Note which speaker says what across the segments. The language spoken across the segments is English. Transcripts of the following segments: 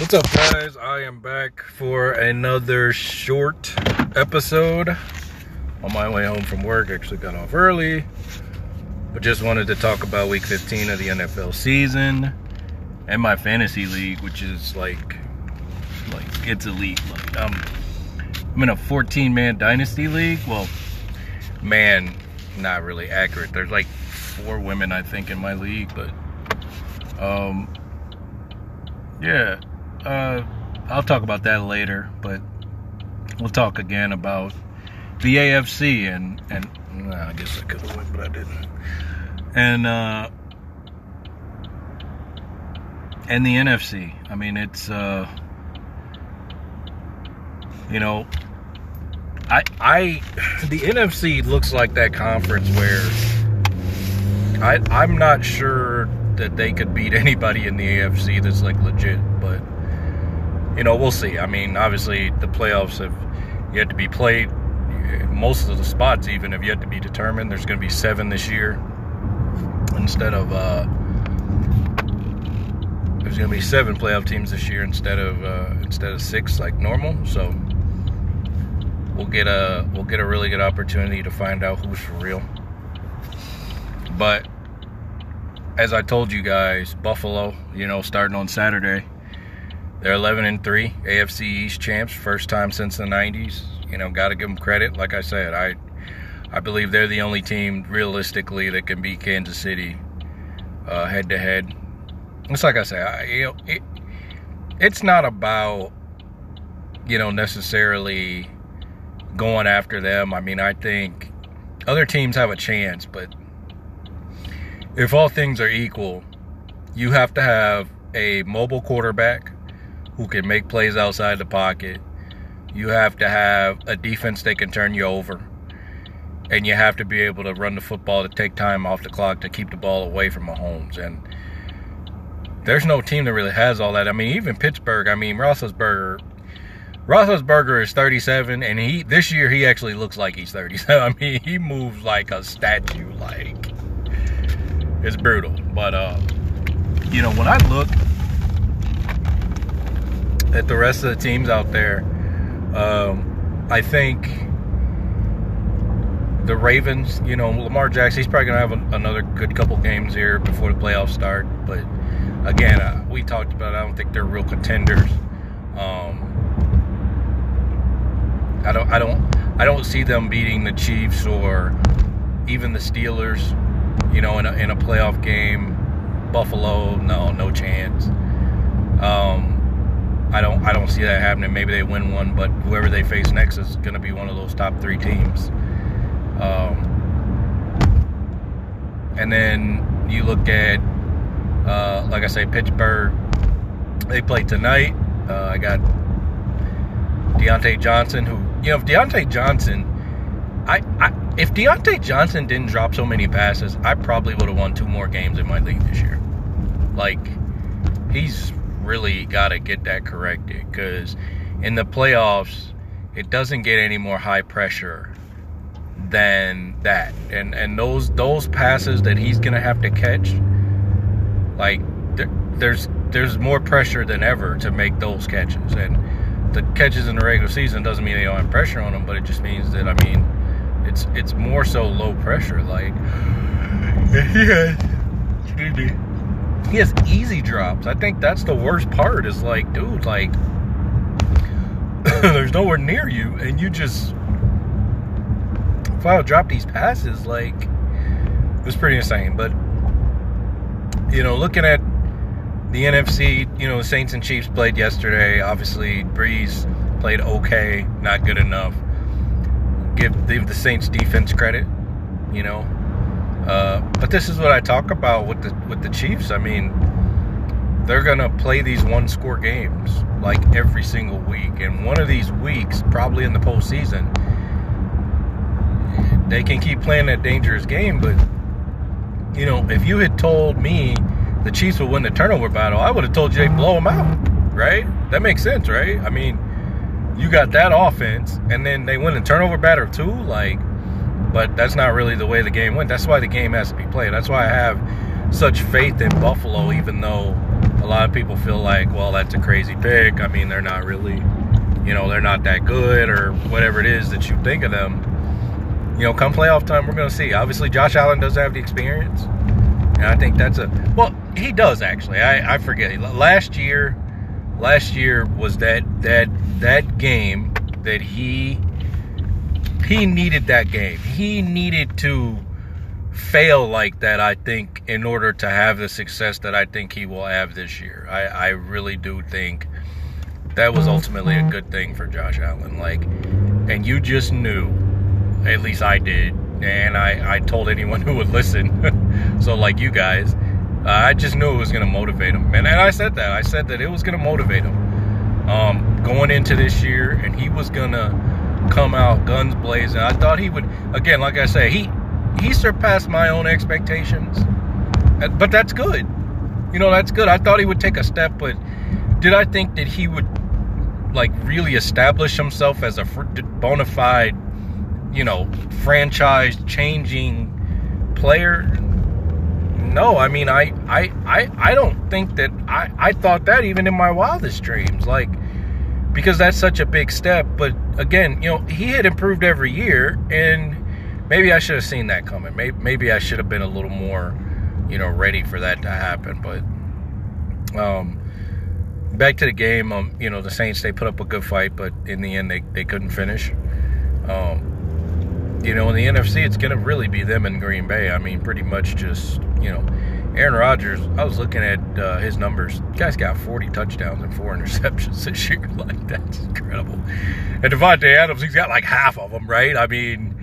Speaker 1: What's up, guys? I am back for another short episode on my way home from work. Actually, got off early, but just wanted to talk about week 15 of the NFL season and my fantasy league, which is like, like it's elite. Like, um, I'm in a 14 man dynasty league. Well, man, not really accurate. There's like four women, I think, in my league, but um, yeah uh, I'll talk about that later, but we'll talk again about the AFC and and I guess I could have went, but I didn't. And uh, and the NFC. I mean, it's uh, you know, I I the NFC looks like that conference where I I'm not sure that they could beat anybody in the AFC that's like legit, but you know, we'll see. I mean, obviously, the playoffs have yet to be played. Most of the spots even have yet to be determined. There's going to be seven this year instead of uh, there's going to be seven playoff teams this year instead of uh, instead of six like normal. So we'll get a we'll get a really good opportunity to find out who's for real. But as I told you guys, Buffalo, you know, starting on Saturday they're 11 and 3 AFC East champs, first time since the 90s. You know, got to give them credit. Like I said, I I believe they're the only team realistically that can beat Kansas City head to head. It's like I say, I, you know, it, it's not about you know necessarily going after them. I mean, I think other teams have a chance, but if all things are equal, you have to have a mobile quarterback who can make plays outside the pocket. You have to have a defense that can turn you over. And you have to be able to run the football to take time off the clock to keep the ball away from Mahomes. And there's no team that really has all that. I mean, even Pittsburgh, I mean, Roethlisberger, Roethlisberger is 37, and he this year he actually looks like he's 37. I mean, he moves like a statue. Like it's brutal. But uh, you know, when I look at the rest of the teams out there. Um, I think the Ravens, you know, Lamar Jackson, he's probably going to have a, another good couple games here before the playoffs start. But again, uh, we talked about, I don't think they're real contenders. Um, I don't, I don't, I don't see them beating the Chiefs or even the Steelers. You know, in a, in a playoff game, Buffalo, no, no chance. Um, I don't I don't see that happening. Maybe they win one, but whoever they face next is going to be one of those top three teams. Um, and then you look at, uh, like I say, Pittsburgh. They play tonight. Uh, I got Diontae Johnson, who you know, if Diontae Johnson, I, I if Diontae Johnson didn't drop so many passes, I probably would have won two more games in my league this year. Like he's really got to get that corrected because in the playoffs, it doesn't get any more high pressure than that. And and those those passes that he's gonna have to catch, like there, there's there's more pressure than ever to make those catches. And the catches in the regular season doesn't mean they don't have pressure on them, but it just means that I mean, it's it's more so low pressure. Like yeah, excuse me he has easy drops. I think that's the worst part. Is like, dude, like, there's nowhere near you, and you just file drop these passes. Like, it was pretty insane. But you know, looking at the NFC, you know, Saints and Chiefs played yesterday. Obviously, Brees played okay, not good enough. Give give the Saints defense credit. You know, uh, but this is what I talk about with the with the Chiefs. I mean, they're gonna play these one score games like every single week, and one of these weeks, probably in the postseason, they can keep playing that dangerous game. But you know, if you had told me the Chiefs would win the turnover battle, I would have told you they blow them out. Right? That makes sense, right? I mean, you got that offense, and then they win the turnover battle too. Like but that's not really the way the game went. That's why the game has to be played. That's why I have such faith in Buffalo, even though a lot of people feel like, well, that's a crazy pick. I mean, they're not really, you know, they're not that good or whatever it is that you think of them. You know, come playoff time, we're going to see. Obviously, Josh Allen does have the experience. And I think that's a, well, he does actually. I, I forget. Last year, last year was that, that, that game that he, he needed that game. He needed to fail like that, I think, in order to have the success that I think he will have this year. I, I really do think that was ultimately a good thing for Josh Allen. Like, and you just knew, at least I did, and I, I told anyone who would listen. so, like you guys, uh, I just knew it was going to motivate him. And, and I said that. I said that it was going to motivate him um, going into this year, and he was going to come out guns blazing. I thought he would, again, like I say, he he surpassed my own expectations. But that's good. You know, that's good. I thought he would take a step, but did I think that he would like really establish himself as a bona fide, you know, franchise changing player? No, I mean, I, I, I, I don't think that I, I thought that even in my wildest dreams, like, because that's such a big step. But again, you know, he had improved every year, and maybe I should have seen that coming. Maybe, maybe I should have been a little more, you know, ready for that to happen. But um, back to the game, um, you know, the Saints they put up a good fight, but in the end they, they couldn't finish. Um, you know, in the NFC, it's going to really be them in Green Bay. I mean, pretty much just, you know, Aaron Rodgers, I was looking at uh, his numbers. Guy's got 40 touchdowns and four interceptions this year. Like, that's incredible. And Davante Adams, he's got like half of them, right? I mean,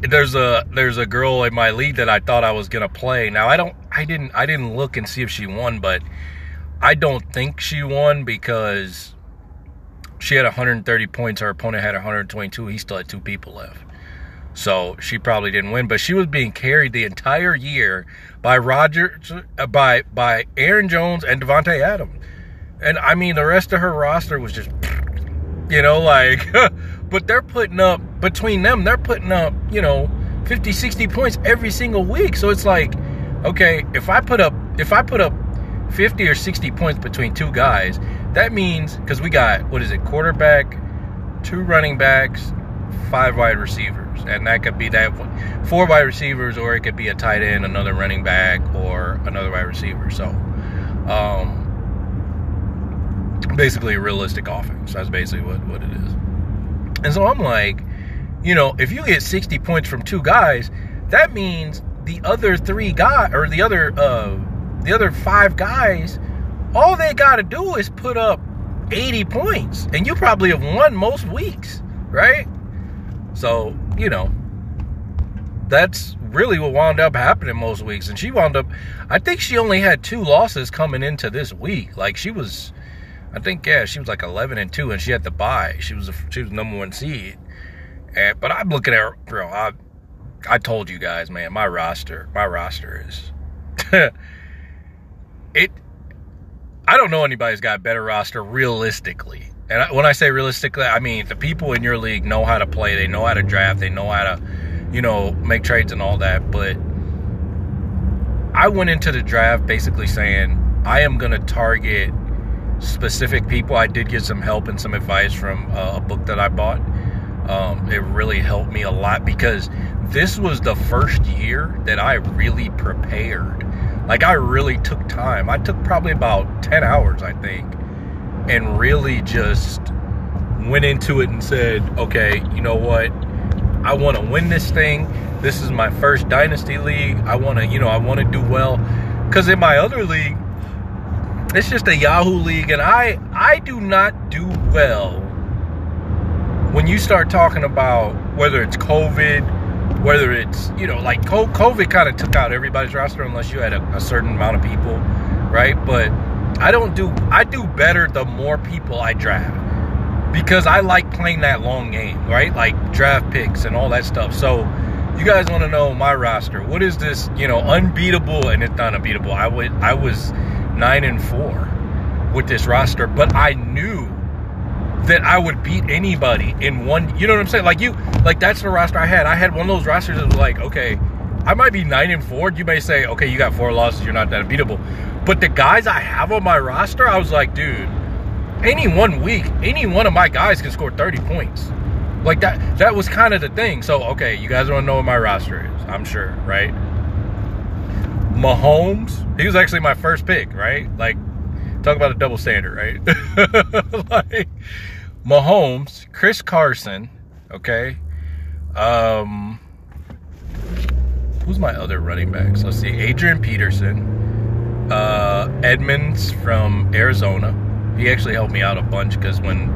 Speaker 1: there's a there's a girl in my league that I thought I was gonna play. Now I don't I didn't I didn't look and see if she won, but I don't think she won because she had 130 points. Her opponent had 122. He still had two people left. So she probably didn't win, but she was being carried the entire year by Roger, uh, by by Aaron Jones and Davante Adams, and I mean the rest of her roster was just, you know, like but they're putting up between them they're putting up you know 50 60 points every single week. So it's like okay if i put up if i put up 50 or 60 points between two guys that means because we got what is it quarterback two running backs five wide receivers and that could be that four wide receivers or it could be a tight end another running back or another wide receiver. So um basically a realistic offense. That's basically what, what it is. And so I'm like, you know, if you get 60 points from two guys, that means the other three guys or the other uh the other five guys, all they got to do is put up 80 points, and you probably have won most weeks, right? So, you know, that's really what wound up happening most weeks. And she wound up, I think she only had two losses coming into this week. Like she was I think yeah, she was like 11 and two, and she had to buy. She was a, she was number one seed. And but I'm looking at her, bro. I I told you guys, man, my roster, my roster is it. I don't know anybody's got a better roster realistically. And when I say realistically, I mean the people in your league know how to play. They know how to draft. They know how to, you know, make trades and all that. But I went into the draft basically saying I am going to target specific people. I did get some help and some advice from a book that I bought. Um, it really helped me a lot because this was the first year that I really prepared. Like, I really took time. I took probably about 10 hours, I think, and really just went into it and said, okay, you know what? I want to win this thing. This is my first dynasty league. I want to, you know, I want to do well. Because in my other league, it's just a Yahoo league, and I I do not do well when you start talking about whether it's COVID, whether it's you know like COVID kind of took out everybody's roster unless you had a, a certain amount of people, right? But I don't do I do better the more people I draft because I like playing that long game, right? Like draft picks and all that stuff. So you guys want to know my roster? What is this? You know, unbeatable, and it's not unbeatable. I would I was nine and four with this roster, but I knew that I would beat anybody in one. You know what I'm saying? Like you, like that's the roster I had. I had one of those rosters that was like, okay, I might be nine and four. You may say, okay, you got four losses, you're not that unbeatable. But the guys I have on my roster, I was like, dude, any one week, any one of my guys can score 30 points. Like that that was kind of the thing. So okay, you guys want to know what my roster is, I'm sure, right? Mahomes, he was actually my first pick, right? Like talk about a double standard, right? like Mahomes, Chris Carson, okay? Um who's my other running backs? Let's see. Adrian Peterson, uh, Edmonds from Arizona. He actually helped me out a bunch because when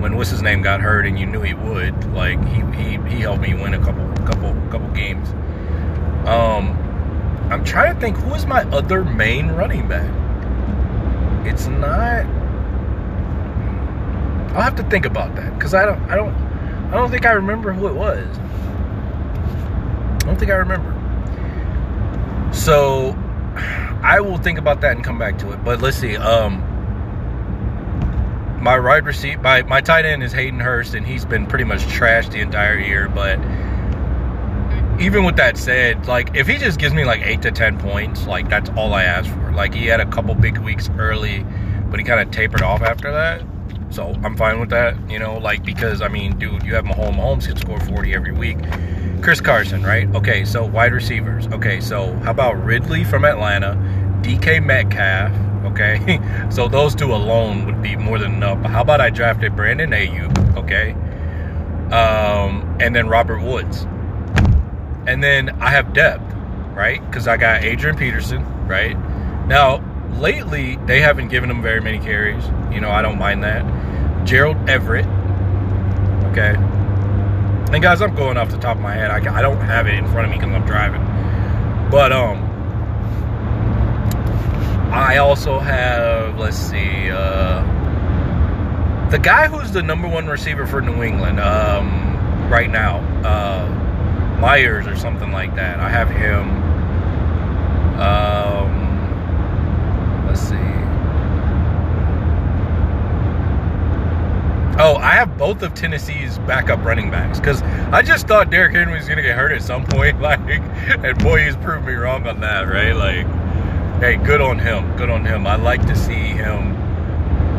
Speaker 1: when what's his name got hurt and you knew he would, like he he, he helped me win a couple couple couple games. Um, I'm trying to think who is my other main running back. It's not. I'll have to think about that because I don't I don't I don't think I remember who it was. I don't think I remember. So I will think about that and come back to it. But let's see. Um, my wide receiver, my, my tight end is Hayden Hurst, and he's been pretty much trashed the entire year. But even with that said, like if he just gives me like eight to ten points, like that's all I ask for. Like he had a couple big weeks early, but he kind of tapered off after that. So I'm fine with that, you know, like because I mean, dude, you have Mahomes. Mahomes can score 40 every week. Chris Carson, right? Okay, so wide receivers. Okay, so how about Ridley from Atlanta, DK Metcalf, okay? so those two alone would be more than enough. But how about I drafted Brandon Aiyuk, okay? Um, and then Robert Woods. And then I have depth, right? Because I got Adrian Peterson, right? Now, lately, they haven't given him very many carries. You know, I don't mind that. Gerald Everett, okay? And guys, I'm going off the top of my head. I, I don't have it in front of me because I'm driving. But um, I also have let's see, uh, the guy who's the number one receiver for New England um, right now, uh, Meyers or something like that. I have him. Um, let's see. Oh, I have both of Tennessee's backup running backs because I just thought Derrick Henry was going to get hurt at some point. Like, and boy, he's proved me wrong on that, right? Like, hey, good on him. Good on him. I like to see him,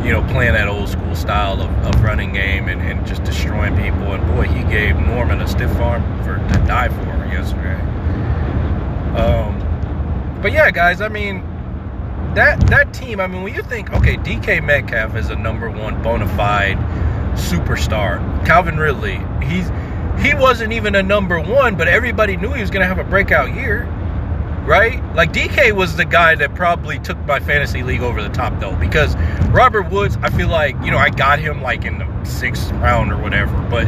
Speaker 1: you know, playing that old school style of, of running game and, and just destroying people. And boy, he gave Norman a stiff arm for to die for yesterday. Um, but yeah, guys, I mean, that that team. I mean, when you think, okay, DK Metcalf is a number one bona fide superstar. Calvin Ridley, he's he wasn't even a number one, but everybody knew he was to have a breakout year, right? Like DK was the guy that probably took my fantasy league over the top, though, because Robert Woods, I feel like you know I got him like in the sixth round or whatever, but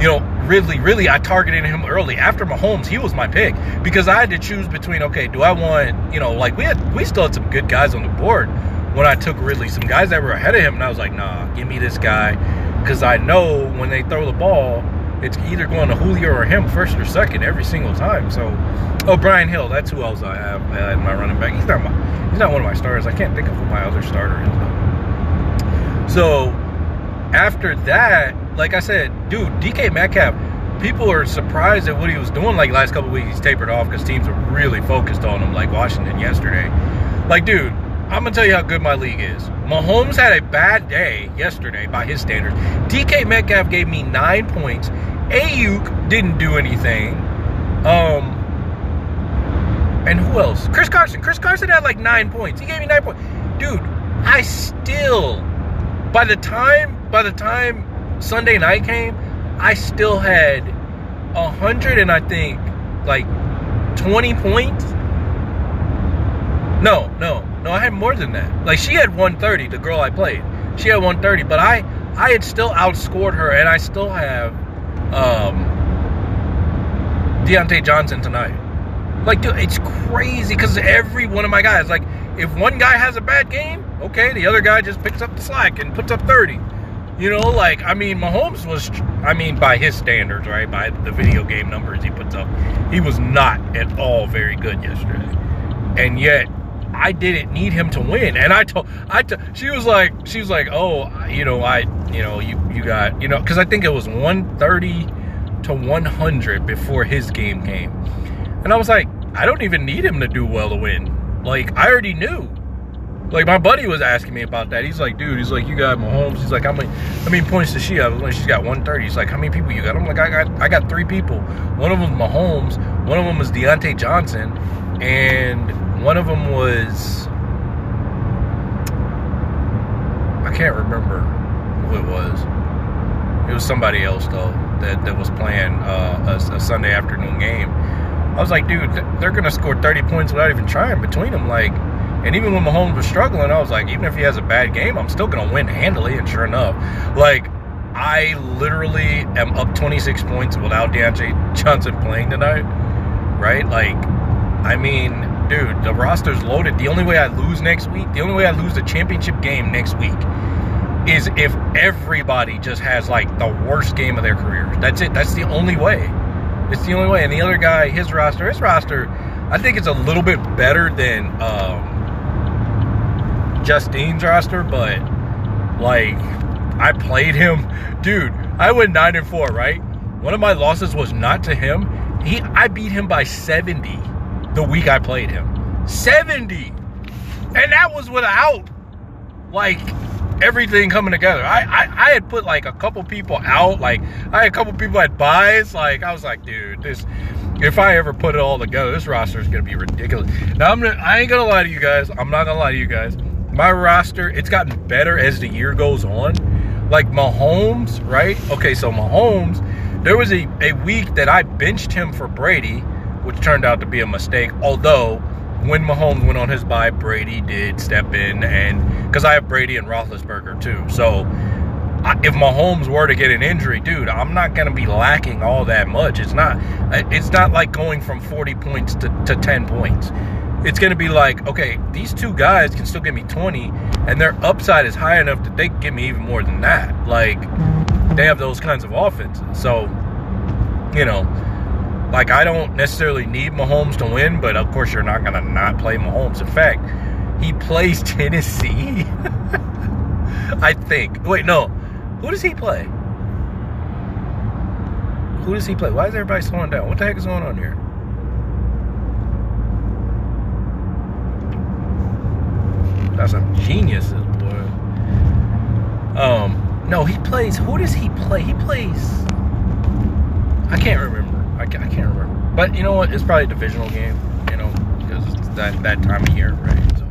Speaker 1: you know Ridley, really, I targeted him early after Mahomes. He was my pick because I had to choose between okay, do I want you know like we had we still had some good guys on the board when I took Ridley, some guys that were ahead of him, and I was like, nah, give me this guy because I know when they throw the ball, it's either going to Julio or him first or second every single time. So, oh, Brian Hill, that's who else I have uh, my running back. He's not my, he's not one of my starters. I can't think of who my other starter is. Though. So, after that, like I said, dude, DK Metcalf. People are surprised at what he was doing. Like last couple weeks, he's tapered off because teams are really focused on him, like Washington yesterday. Like, dude, I'm gonna tell you how good my league is. Mahomes had a bad day yesterday by his standards. DK Metcalf gave me nine points. Aiyuk didn't do anything. Um, and who else? Chris Carson. Chris Carson had like nine points. He gave me nine points. Dude, I still, by the time, by the time Sunday night came, I still had a hundred and I think like 20 points. No, no, no, I had more than that. Like she had 130, the girl I played. She had 130, but I I had still outscored her and I still have um Diontae Johnson tonight. Like, dude, it's crazy because every one of my guys, like, if one guy has a bad game, okay, the other guy just picks up the slack and puts up 30. You know, like, I mean, Mahomes was, I mean, by his standards, right, by the video game numbers he puts up, he was not at all very good yesterday. And yet, I didn't need him to win. And I told, I she was like, she was like, oh, you know, I, you know, you, you got, you know, because I think it was 130 to 100 before his game came. And I was like, I don't even need him to do well to win. Like, I already knew. Like my buddy was asking me about that. He's like, dude, he's like, you got Mahomes. He's like, how many, how many points does she have? She's got 130. He's like, how many people you got? I'm like, I got, I got three people. One of them Mahomes. One of them was Diontae Johnson, and one of them was, I can't remember who it was. It was somebody else though that, that was playing uh, a, a Sunday afternoon game. I was like, dude, they're gonna score 30 points without even trying between them. Like, and even when Mahomes was struggling, I was like, even if he has a bad game, I'm still gonna win handily. And sure enough, like, I literally am up 26 points without Diontae Johnson playing tonight. Right? Like, I mean, dude, the roster's loaded. The only way I lose next week, the only way I lose the championship game next week is if everybody just has like the worst game of their careers. That's it. That's the only way. It's the only way. And the other guy, his roster, his roster, I think it's a little bit better than um, Justine's roster, but like I played him, dude. I went nine and four, right? One of my losses was not to him. He, I beat him by seventy the week I played him. Seventy, and that was without like everything coming together. I, I, I had put like a couple people out. Like I had a couple people at byes. Like I was like, dude, this. If I ever put it all together, this roster is gonna be ridiculous. Now I'm gonna. I ain't gonna lie to you guys. I'm not gonna lie to you guys. My roster, it's gotten better as the year goes on. Like Mahomes, right? Okay, so Mahomes, there was a, a week that I benched him for Brady, which turned out to be a mistake. Although when Mahomes went on his bye, Brady did step in, and because I have Brady and Roethlisberger too. So I, if Mahomes were to get an injury, dude, I'm not to be lacking all that much. It's not. It's not like going from 40 points to, to 10 points. It's to be like, okay, these two guys can still give me 20, and their upside is high enough that they can give me even more than that. Like they have those kinds of offenses. So, you know, like I don't necessarily need Mahomes to win, but of course you're not going to not play Mahomes. In fact, he plays Tennessee. I think. Wait, no. Who does he play? Who does he play? Why is everybody slowing down? What the heck is going on here? That's some geniuses, boy. Um, no, he plays. Who does he play? He plays. I can't remember. I can't, I can't remember. But you know what? It's probably a divisional game. You know, because it's that that time of year, right? So.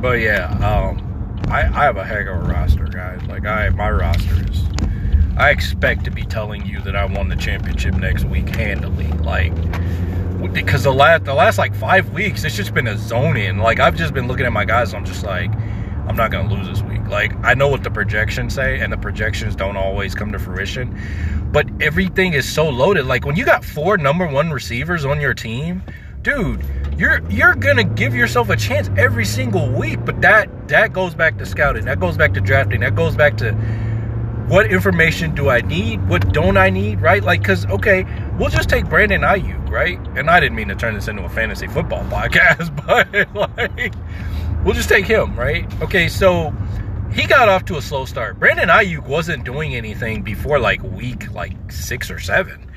Speaker 1: But yeah, um, I I have a heck of a roster, guys. Like I my roster is. I expect to be telling you that I won the championship next week handily. Like because the last the last like five weeks, it's just been a zone in. Like I've just been looking at my guys, I'm just like, I'm not gonna lose this week. Like I know what the projections say, and the projections don't always come to fruition. But everything is so loaded. Like when you got four number one receivers on your team, dude, you're you're gonna give yourself a chance every single week. But that that goes back to scouting, that goes back to drafting, that goes back to what information do I need? What don't I need? Right? Like, because, okay, we'll just take Brandon Aiyuk, right? And I didn't mean to turn this into a fantasy football podcast, but like, we'll just take him, right? Okay, so he got off to a slow start. Brandon Aiyuk wasn't doing anything before like week like six or seven,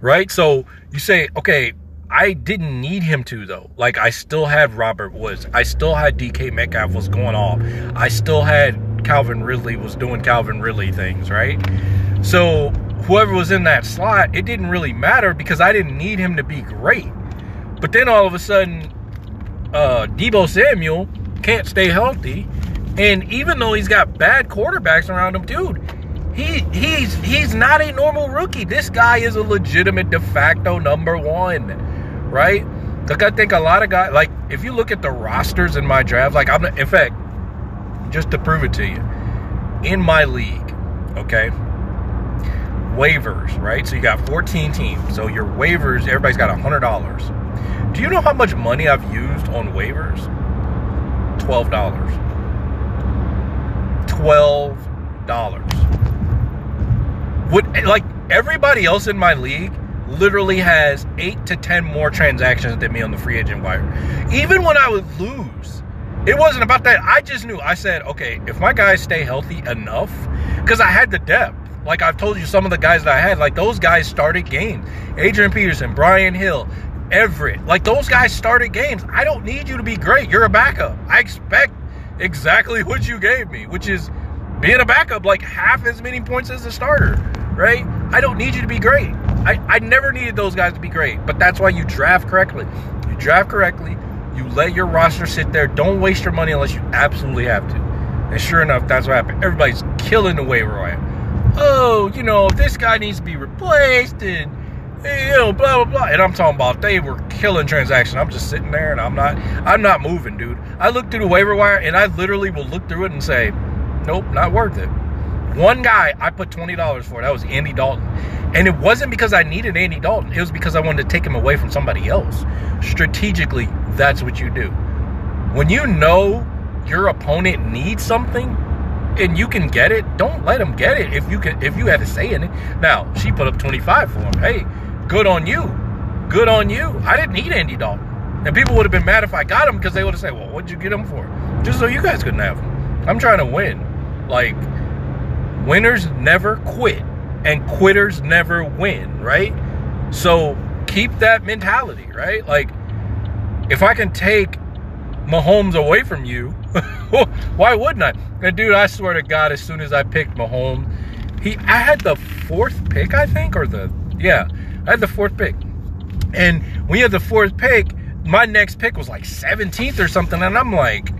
Speaker 1: right? So you say, okay, I didn't need him to though. Like I still had Robert Woods. I still had DK Metcalf was going off. I still had Calvin Ridley was doing Calvin Ridley things, right? So whoever was in that slot, it didn't really matter because I didn't need him to be great. But then all of a sudden, uh, Deebo Samuel can't stay healthy, and even though he's got bad quarterbacks around him, dude, he he's he's not a normal rookie. This guy is a legitimate de facto number one, right? Like I think a lot of guys, like if you look at the rosters in my draft, like I'm in fact, just to prove it to you, in my league, okay, waivers, right? So you got 14 teams. So your waivers, everybody's got a $100. Do you know how much money I've used on waivers? $12. $12. Would like everybody else in my league literally has 8 to 10 more transactions than me on the free agent wire. Even when I would lose, it wasn't about that. I just knew. I said, okay, if my guys stay healthy enough, because I had the depth. like I've told you, some of the guys that I had, like those guys started games. Adrian Peterson, Brian Hill, Everett, like those guys started games. I don't need you to be great. You're a backup. I expect exactly what you gave me, which is being a backup, like half as many points as a starter, right? I don't need you to be great. I, I never needed those guys to be great, but that's why you draft correctly. You draft correctly, you let your roster sit there. Don't waste your money unless you absolutely have to. And sure enough, that's what happened. Everybody's killing the waiver wire. Oh, you know, this guy needs to be replaced and you know, blah blah blah. And I'm talking about they were killing transactions. I'm just sitting there and I'm not I'm not moving, dude. I look through the waiver wire and I literally will look through it and say, Nope, not worth it. One guy I put twenty dollars for, that was Andy Dalton. And it wasn't because I needed Andy Dalton, it was because I wanted to take him away from somebody else. Strategically, that's what you do. When you know your opponent needs something and you can get it, don't let him get it if you can if you have a say in it. Now, she put up 25 for him. Hey, good on you. Good on you. I didn't need Andy Dalton. And people would have been mad if I got him because they would have said, Well, what'd you get him for? Just so you guys couldn't have him. I'm trying to win. Like, winners never quit, and quitters never win, right? So keep that mentality, right? Like, if I can take Mahomes away from you, why wouldn't I? And dude, I swear to God, as soon as I picked Mahomes, he I had the fourth pick, I think, or the yeah, I had the fourth pick. And when you had the fourth pick, my next pick was like 17th or something, and I'm like,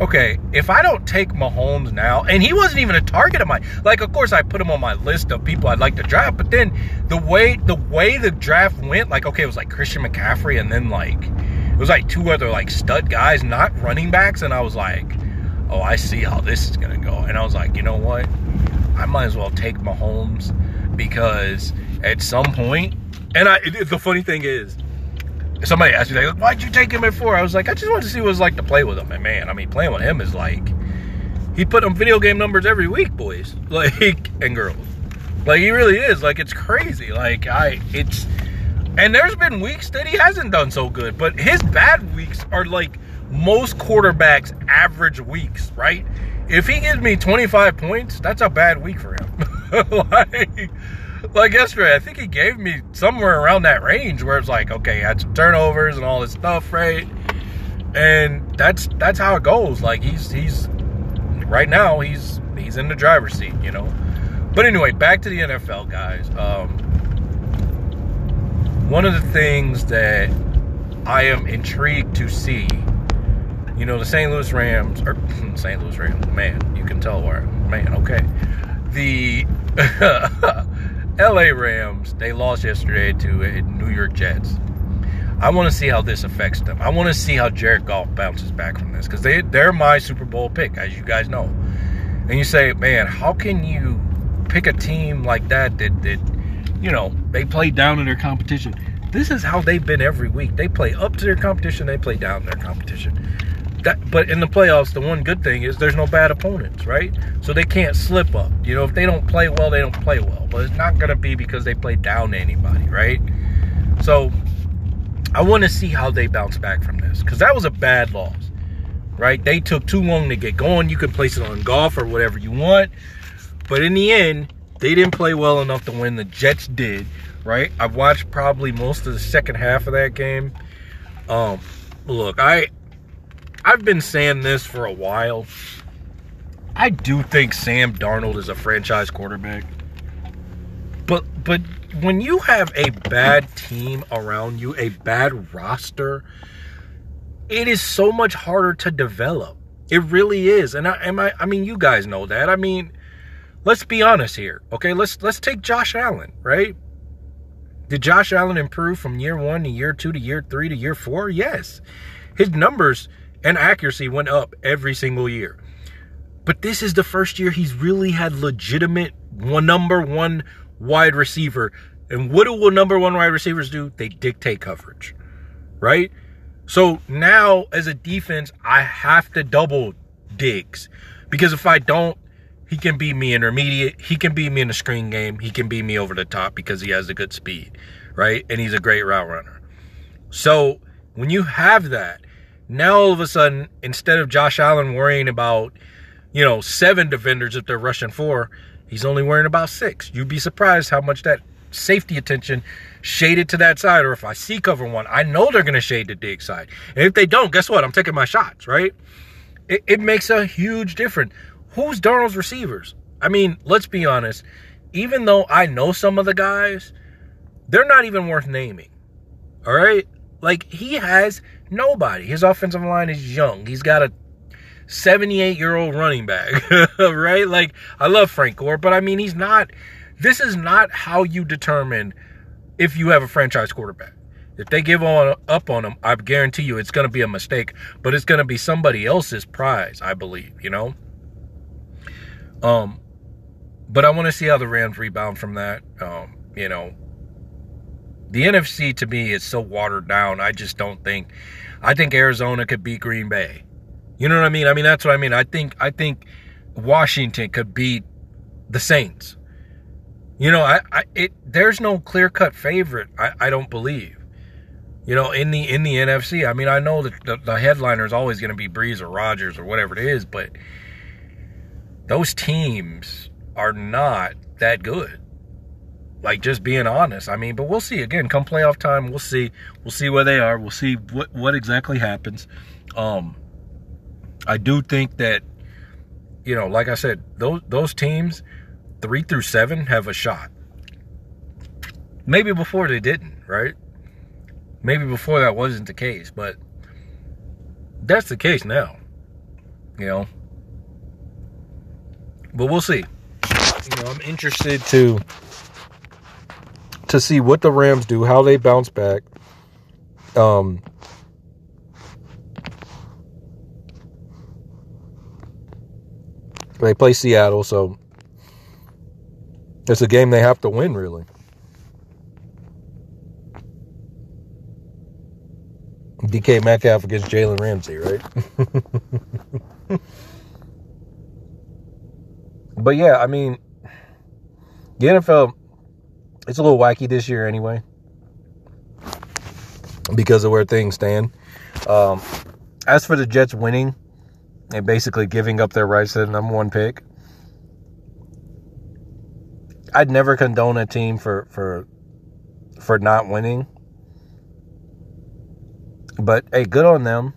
Speaker 1: okay, if I don't take Mahomes now, and he wasn't even a target of mine. Like, of course, I put him on my list of people I'd like to draft, but then the way the way the draft went, like, okay, it was like Christian McCaffrey, and then like it was like two other like stud guys, not running backs, and I was like, oh, I see how this is gonna go, and I was like, you know what, I might as well take Mahomes because at some point, and I it, the funny thing is somebody asked me, like, why'd you take him at four? I was like, I just wanted to see what it was like to play with him. And man, I mean, playing with him is like, he put on video game numbers every week, boys, like, and girls. Like, he really is. Like, it's crazy. Like, I, it's, and there's been weeks that he hasn't done so good, but his bad weeks are like most quarterbacks' average weeks, right? If he gives me 25 points, that's a bad week for him. like, like yesterday, I think he gave me somewhere around that range where it's like, okay, he had some turnovers and all this stuff, right? And that's that's how it goes. Like he's he's right now he's he's in the driver's seat, you know. But anyway, back to the NFL, guys. Um, one of the things that I am intrigued to see, you know, the St. Louis Rams or St. Louis Rams, man, you can tell where, man, okay. The LA Rams, they lost yesterday to New York Jets. I want to see how this affects them. I want to see how Jared Goff bounces back from this because they, they're my Super Bowl pick, as you guys know. And you say, man, how can you pick a team like that that, that you know, they play down in their competition? This is how they've been every week. They play up to their competition, they play down in their competition. That, but in the playoffs, the one good thing is there's no bad opponents, right? So they can't slip up. You know, if they don't play well, they don't play well. But it's not going to be because they play down to anybody, right? So I want to see how they bounce back from this because that was a bad loss, right? They took too long to get going. You can place it on Goff or whatever you want. But in the end, they didn't play well enough to win. The Jets did, right? I've watched probably most of the second half of that game. Um, look, I I've been saying this for a while. I do think Sam Darnold is a franchise quarterback. But but when you have a bad team around you, a bad roster, it is so much harder to develop. It really is. And I am I I mean you guys know that. I mean, let's be honest here. Okay, let's let's take Josh Allen, right? Did Josh Allen improve from year 1 to year 2 to year 3 to year 4? Yes. His numbers and accuracy went up every single year. But this is the first year he's really had legitimate one number one wide receiver. And what do number one wide receivers do? They dictate coverage, right? So now as a defense, I have to double Diggs because if I don't, he can beat me intermediate. He can beat me in the screen game. He can beat me over the top because he has a good speed, right? And he's a great route runner. So when you have that, now all of a sudden, instead of Josh Allen worrying about, you know, seven defenders if they're rushing four, He's only worrying about six. You'd be surprised how much that safety attention shaded to that side. Or if I see cover one, I know they're going to shade the Diggs side. And if they don't, guess what? I'm taking my shots, right? It, it makes a huge difference. Who's Darnold's receivers? I mean, let's be honest. Even though I know some of the guys, they're not even worth naming. All right? Like, he has nobody. His offensive line is young. He's got a 78 year old running back, right? Like, I love Frank Gore, but I mean, he's not, this is not how you determine if you have a franchise quarterback. If they give on up on him, I guarantee you it's going to be a mistake, but it's going to be somebody else's prize, I believe, you know? Um, but I want to see how the Rams rebound from that. Um, you know, the NFC to me is so watered down. I just don't think. I think Arizona could beat Green Bay. You know what I mean? I mean that's what I mean. I think I think Washington could beat the Saints. You know, I, I it there's no clear cut favorite. I, I don't believe. You know, in the in the NFC, I mean, I know that the, the headliner is always going to be Brees or Rodgers or whatever it is, but those teams are not that good. Like just being honest. I mean, but we'll see. Again, come playoff time, we'll see. We'll see where they are. We'll see what what exactly happens. Um, I do think that, you know, like I said, those those teams, three through seven, have a shot. Maybe before they didn't, right? Maybe before that wasn't the case, but that's the case now. You know. But we'll see. You know, I'm interested to to see what the Rams do, how they bounce back. Um They play Seattle, so it's a game they have to win, really. DK Metcalf against Jalen Ramsey, right? but yeah, I mean, the NFL, it's a little wacky this year anyway, because of where things stand. Um, as for the Jets winning, and basically giving up their rights to the number one pick. I'd never condone a team for for for not winning. But hey, good on them.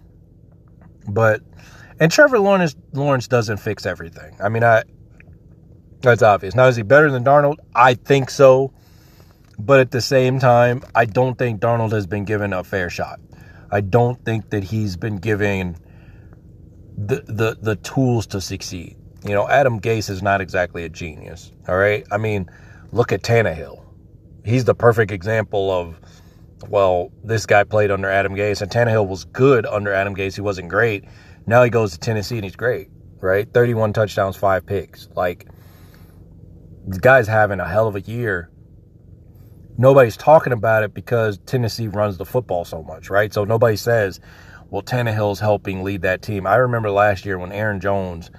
Speaker 1: But and Trevor Lawrence Lawrence doesn't fix everything. I mean, I that's obvious. Now is he better than Darnold? I think so. But at the same time, I don't think Darnold has been given a fair shot. I don't think that he's been given the, the, the tools to succeed. You know, Adam Gase is not exactly a genius. All right. I mean, look at Tannehill. He's the perfect example of, well, this guy played under Adam Gase, and Tannehill was good under Adam Gase. He wasn't great. Now he goes to Tennessee and he's great, right? 31 touchdowns, five picks. Like, the guy's having a hell of a year. Nobody's talking about it because Tennessee runs the football so much, right? So nobody says, well, Tannehill's helping lead that team. I remember last year when Aaron Jones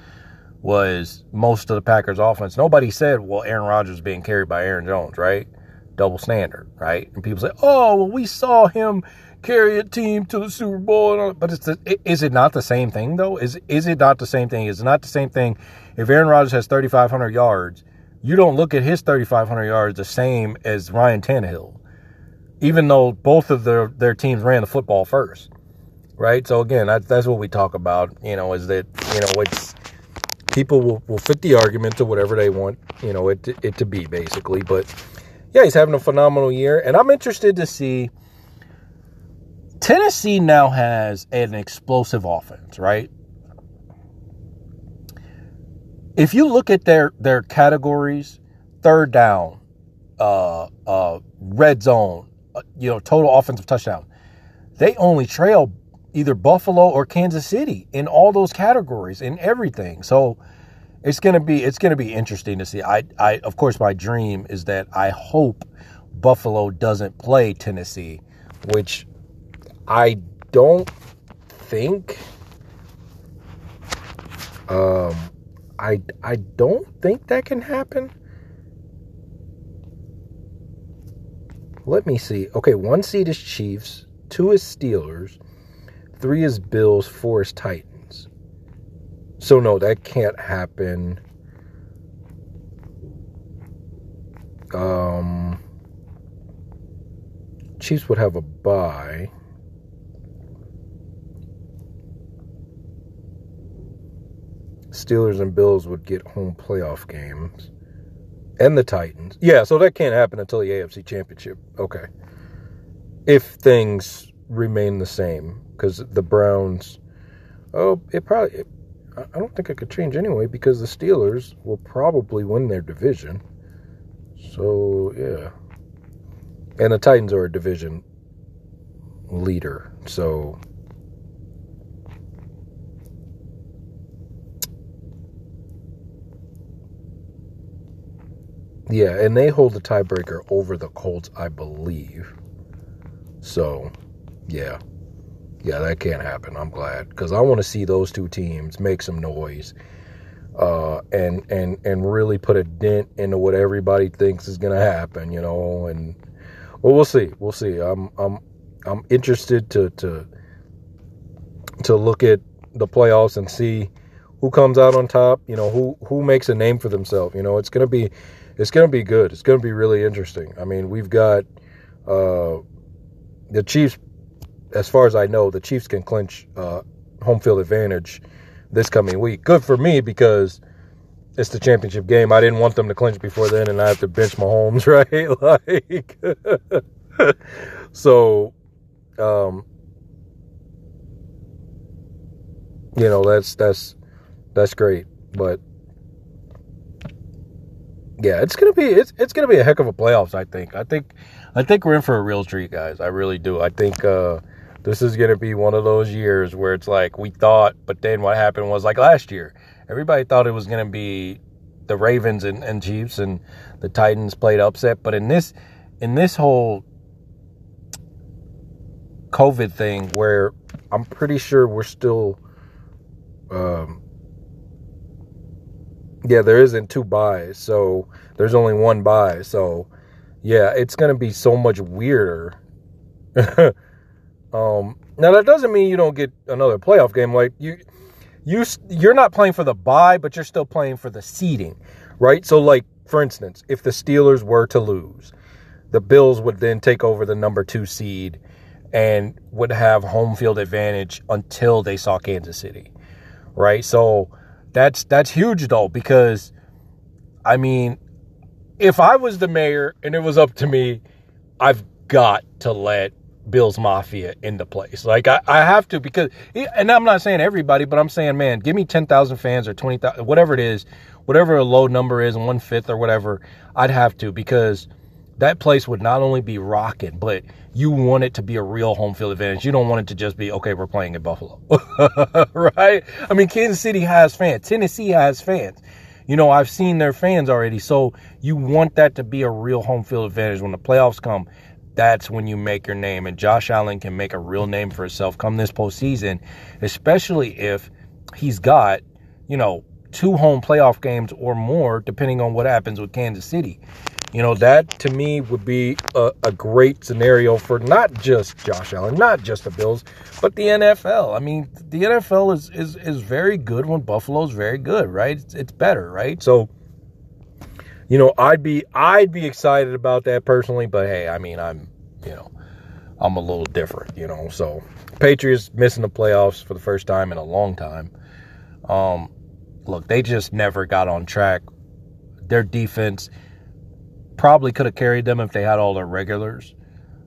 Speaker 1: was most of the Packers' offense. Nobody said, well, Aaron Rodgers being carried by Aaron Jones, right? Double standard, right? And people say, oh, well, we saw him carry a team to the Super Bowl. But it's the, is it not the same thing, though? Is, is it not the same thing? Is it not the same thing if Aaron Rodgers has 3,500 yards? You don't look at his 3,500 yards the same as Ryan Tannehill, even though both of their, their teams ran the football first right? So again, that's that's what we talk about. You know, is that you know it's people will, will fit the argument to whatever they want you know it it to be basically. But yeah, he's having a phenomenal year, and I'm interested to see. Tennessee now has an explosive offense, right? If you look at their their categories, third down, uh, uh, red zone, uh, you know, total offensive touchdown, they only trail either Buffalo or Kansas City in all those categories in everything. So it's gonna be it's gonna be interesting to see. I I of course my dream is that I hope Buffalo doesn't play Tennessee, which I don't think. Um, I I don't think that can happen. Let me see. Okay, one seed is Chiefs, two is Steelers, Three is Bills, four is Titans. So no, that can't happen.
Speaker 2: Um, Chiefs would have a bye. Steelers and Bills would get home playoff games. And the Titans. Yeah, so that can't happen until the AFC Championship. Okay. If things remain the same. Because the Browns. Oh, it probably. It, I don't think it could change anyway because the Steelers will probably win their division. So, yeah. And the Titans are a division leader. So, yeah, and they hold the tiebreaker over the Colts, I believe. So, yeah. Yeah, that can't happen. I'm glad because I want to see those two teams make some noise uh, and and and really put a dent into what everybody thinks is going to happen, you know. And well, we'll see. We'll see. I'm I'm I'm interested to to to look at the playoffs and see who comes out on top. You know, who who makes a name for themselves. You know, it's gonna be it's gonna be good. It's gonna be really interesting. I mean, we've got uh, the Chiefs. As far as I know, the Chiefs can clinch uh, home field advantage this coming week. Good for me because it's the championship game. I didn't want them to clinch before then, and I have to bench Mahomes, right? like, so, um, you know, that's that's that's great, but yeah, it's gonna be it's it's gonna be a heck of a playoffs. I think. I think I think we're in for a real treat, guys. I really do. I think uh, this is gonna be one of those years where it's like we thought, but then what happened was like last year. Everybody thought it was gonna be the Ravens and, and Chiefs and the Titans played upset, but in this in this whole COVID thing, where I'm pretty sure we're still, um, yeah, there isn't two byes, so there's only one bye. So, yeah, it's gonna be so much weirder. um, now that doesn't mean you don't get another playoff game. Like you, you, you're not playing for the bye, but you're still playing for the seeding, right? So, like for instance, if the Steelers were to lose, the Bills would then take over the number two seed and would have home field advantage until they saw Kansas City, right? So that's that's huge though because I mean, if I was the mayor and it was up to me, I've got to let Bills Mafia into place. Like I, I have to because, and I'm not saying everybody, but I'm saying, man, give me ten thousand fans or twenty thousand, whatever it is, whatever a low number is, one fifth or whatever. I'd have to because that place would not only be rocking, but you want it to be a real home field advantage. You don't want it to just be, okay, we're playing in Buffalo. right? I mean, Kansas City has fans. Tennessee has fans. You know, I've seen their fans already. So you want that to be a real home field advantage. When the playoffs come, that's when you make your name. And Josh Allen can make a real name for himself come this postseason, especially if he's got, you know, two home playoff games or more, depending on what happens with Kansas City. You know, that to me would be a, a, great scenario for not just Josh Allen, not just the Bills, but the NFL. I mean, the NFL is is, is very good when Buffalo's very good, right? It's, it's better, right? So, you know, I'd be I'd be excited about that personally, but hey, I mean, I'm, you know, I'm a little different, you know. So, Patriots missing the playoffs for the first time in a long time. Um, look, they just never got on track. Their defense probably could have carried them if they had all their regulars,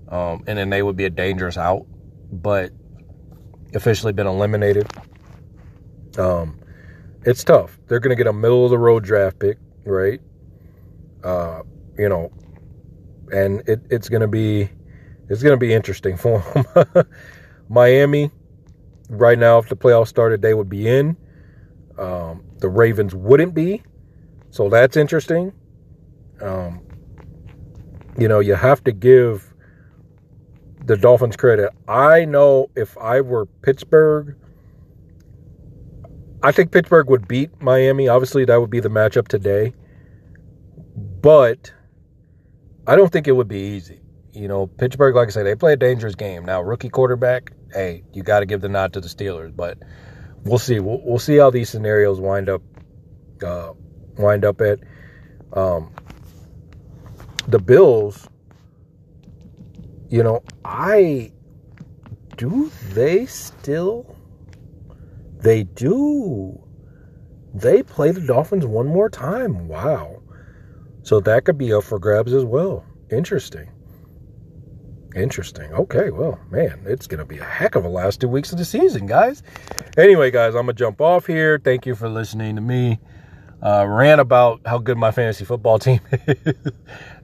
Speaker 2: um, and then they would be a dangerous out. But officially been eliminated. Um, it's tough. They're going to get a middle of the road draft pick, right? Uh, you know, and it, it's going to be it's going to be interesting for them. Miami, right now, if the playoffs started, they would be in. Um, the Ravens wouldn't be, so that's interesting. Um, you know, you have to give the Dolphins credit. I know if I were Pittsburgh, I think Pittsburgh would beat Miami. Obviously, that would be the matchup today. But I don't think it would be easy. You know, Pittsburgh, like I say, they play a dangerous game. Now, rookie quarterback, hey, you got to give the nod to the Steelers. But we'll see. We'll, we'll see how these scenarios wind up. Uh, wind up at. Um, the Bills, you know, I do they still they do. They play the Dolphins one more time. Wow. So that could be up for grabs as well. Interesting. Interesting. Okay, well, man, it's going to be a heck of a last two weeks of the season, guys. Anyway, guys, I'm going to jump off here. Thank you for listening to me uh, rant about how good my fantasy football team is.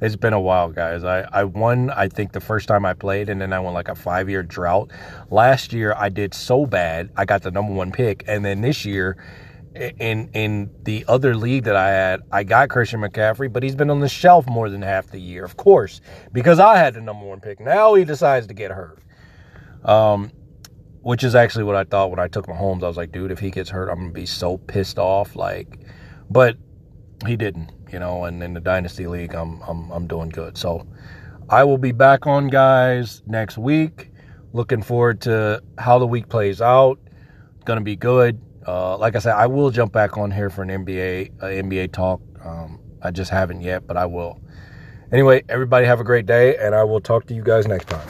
Speaker 2: it's been a while, guys. I, I won, I think, the first time I played, and then I went like a five year drought. Last year, I did so bad, I got the number one pick. And then this year, in in the other league that I had, I got Christian McCaffrey, but he's been on the shelf more than half the year, of course, because I had the number one pick. Now he decides to get hurt. Um, which is actually what I thought when I took Mahomes. I was like, dude, if he gets hurt, I'm gonna be so pissed off. Like, but he didn't, you know. And in the dynasty league, I'm I'm I'm doing good. So I will be back on, guys, next week. Looking forward to how the week plays out. Gonna be good. Uh, like I said, I will jump back on here for an NBA uh, NBA talk. Um, I just haven't yet, but I will. Anyway, everybody have a great day, and I will talk to you guys next time.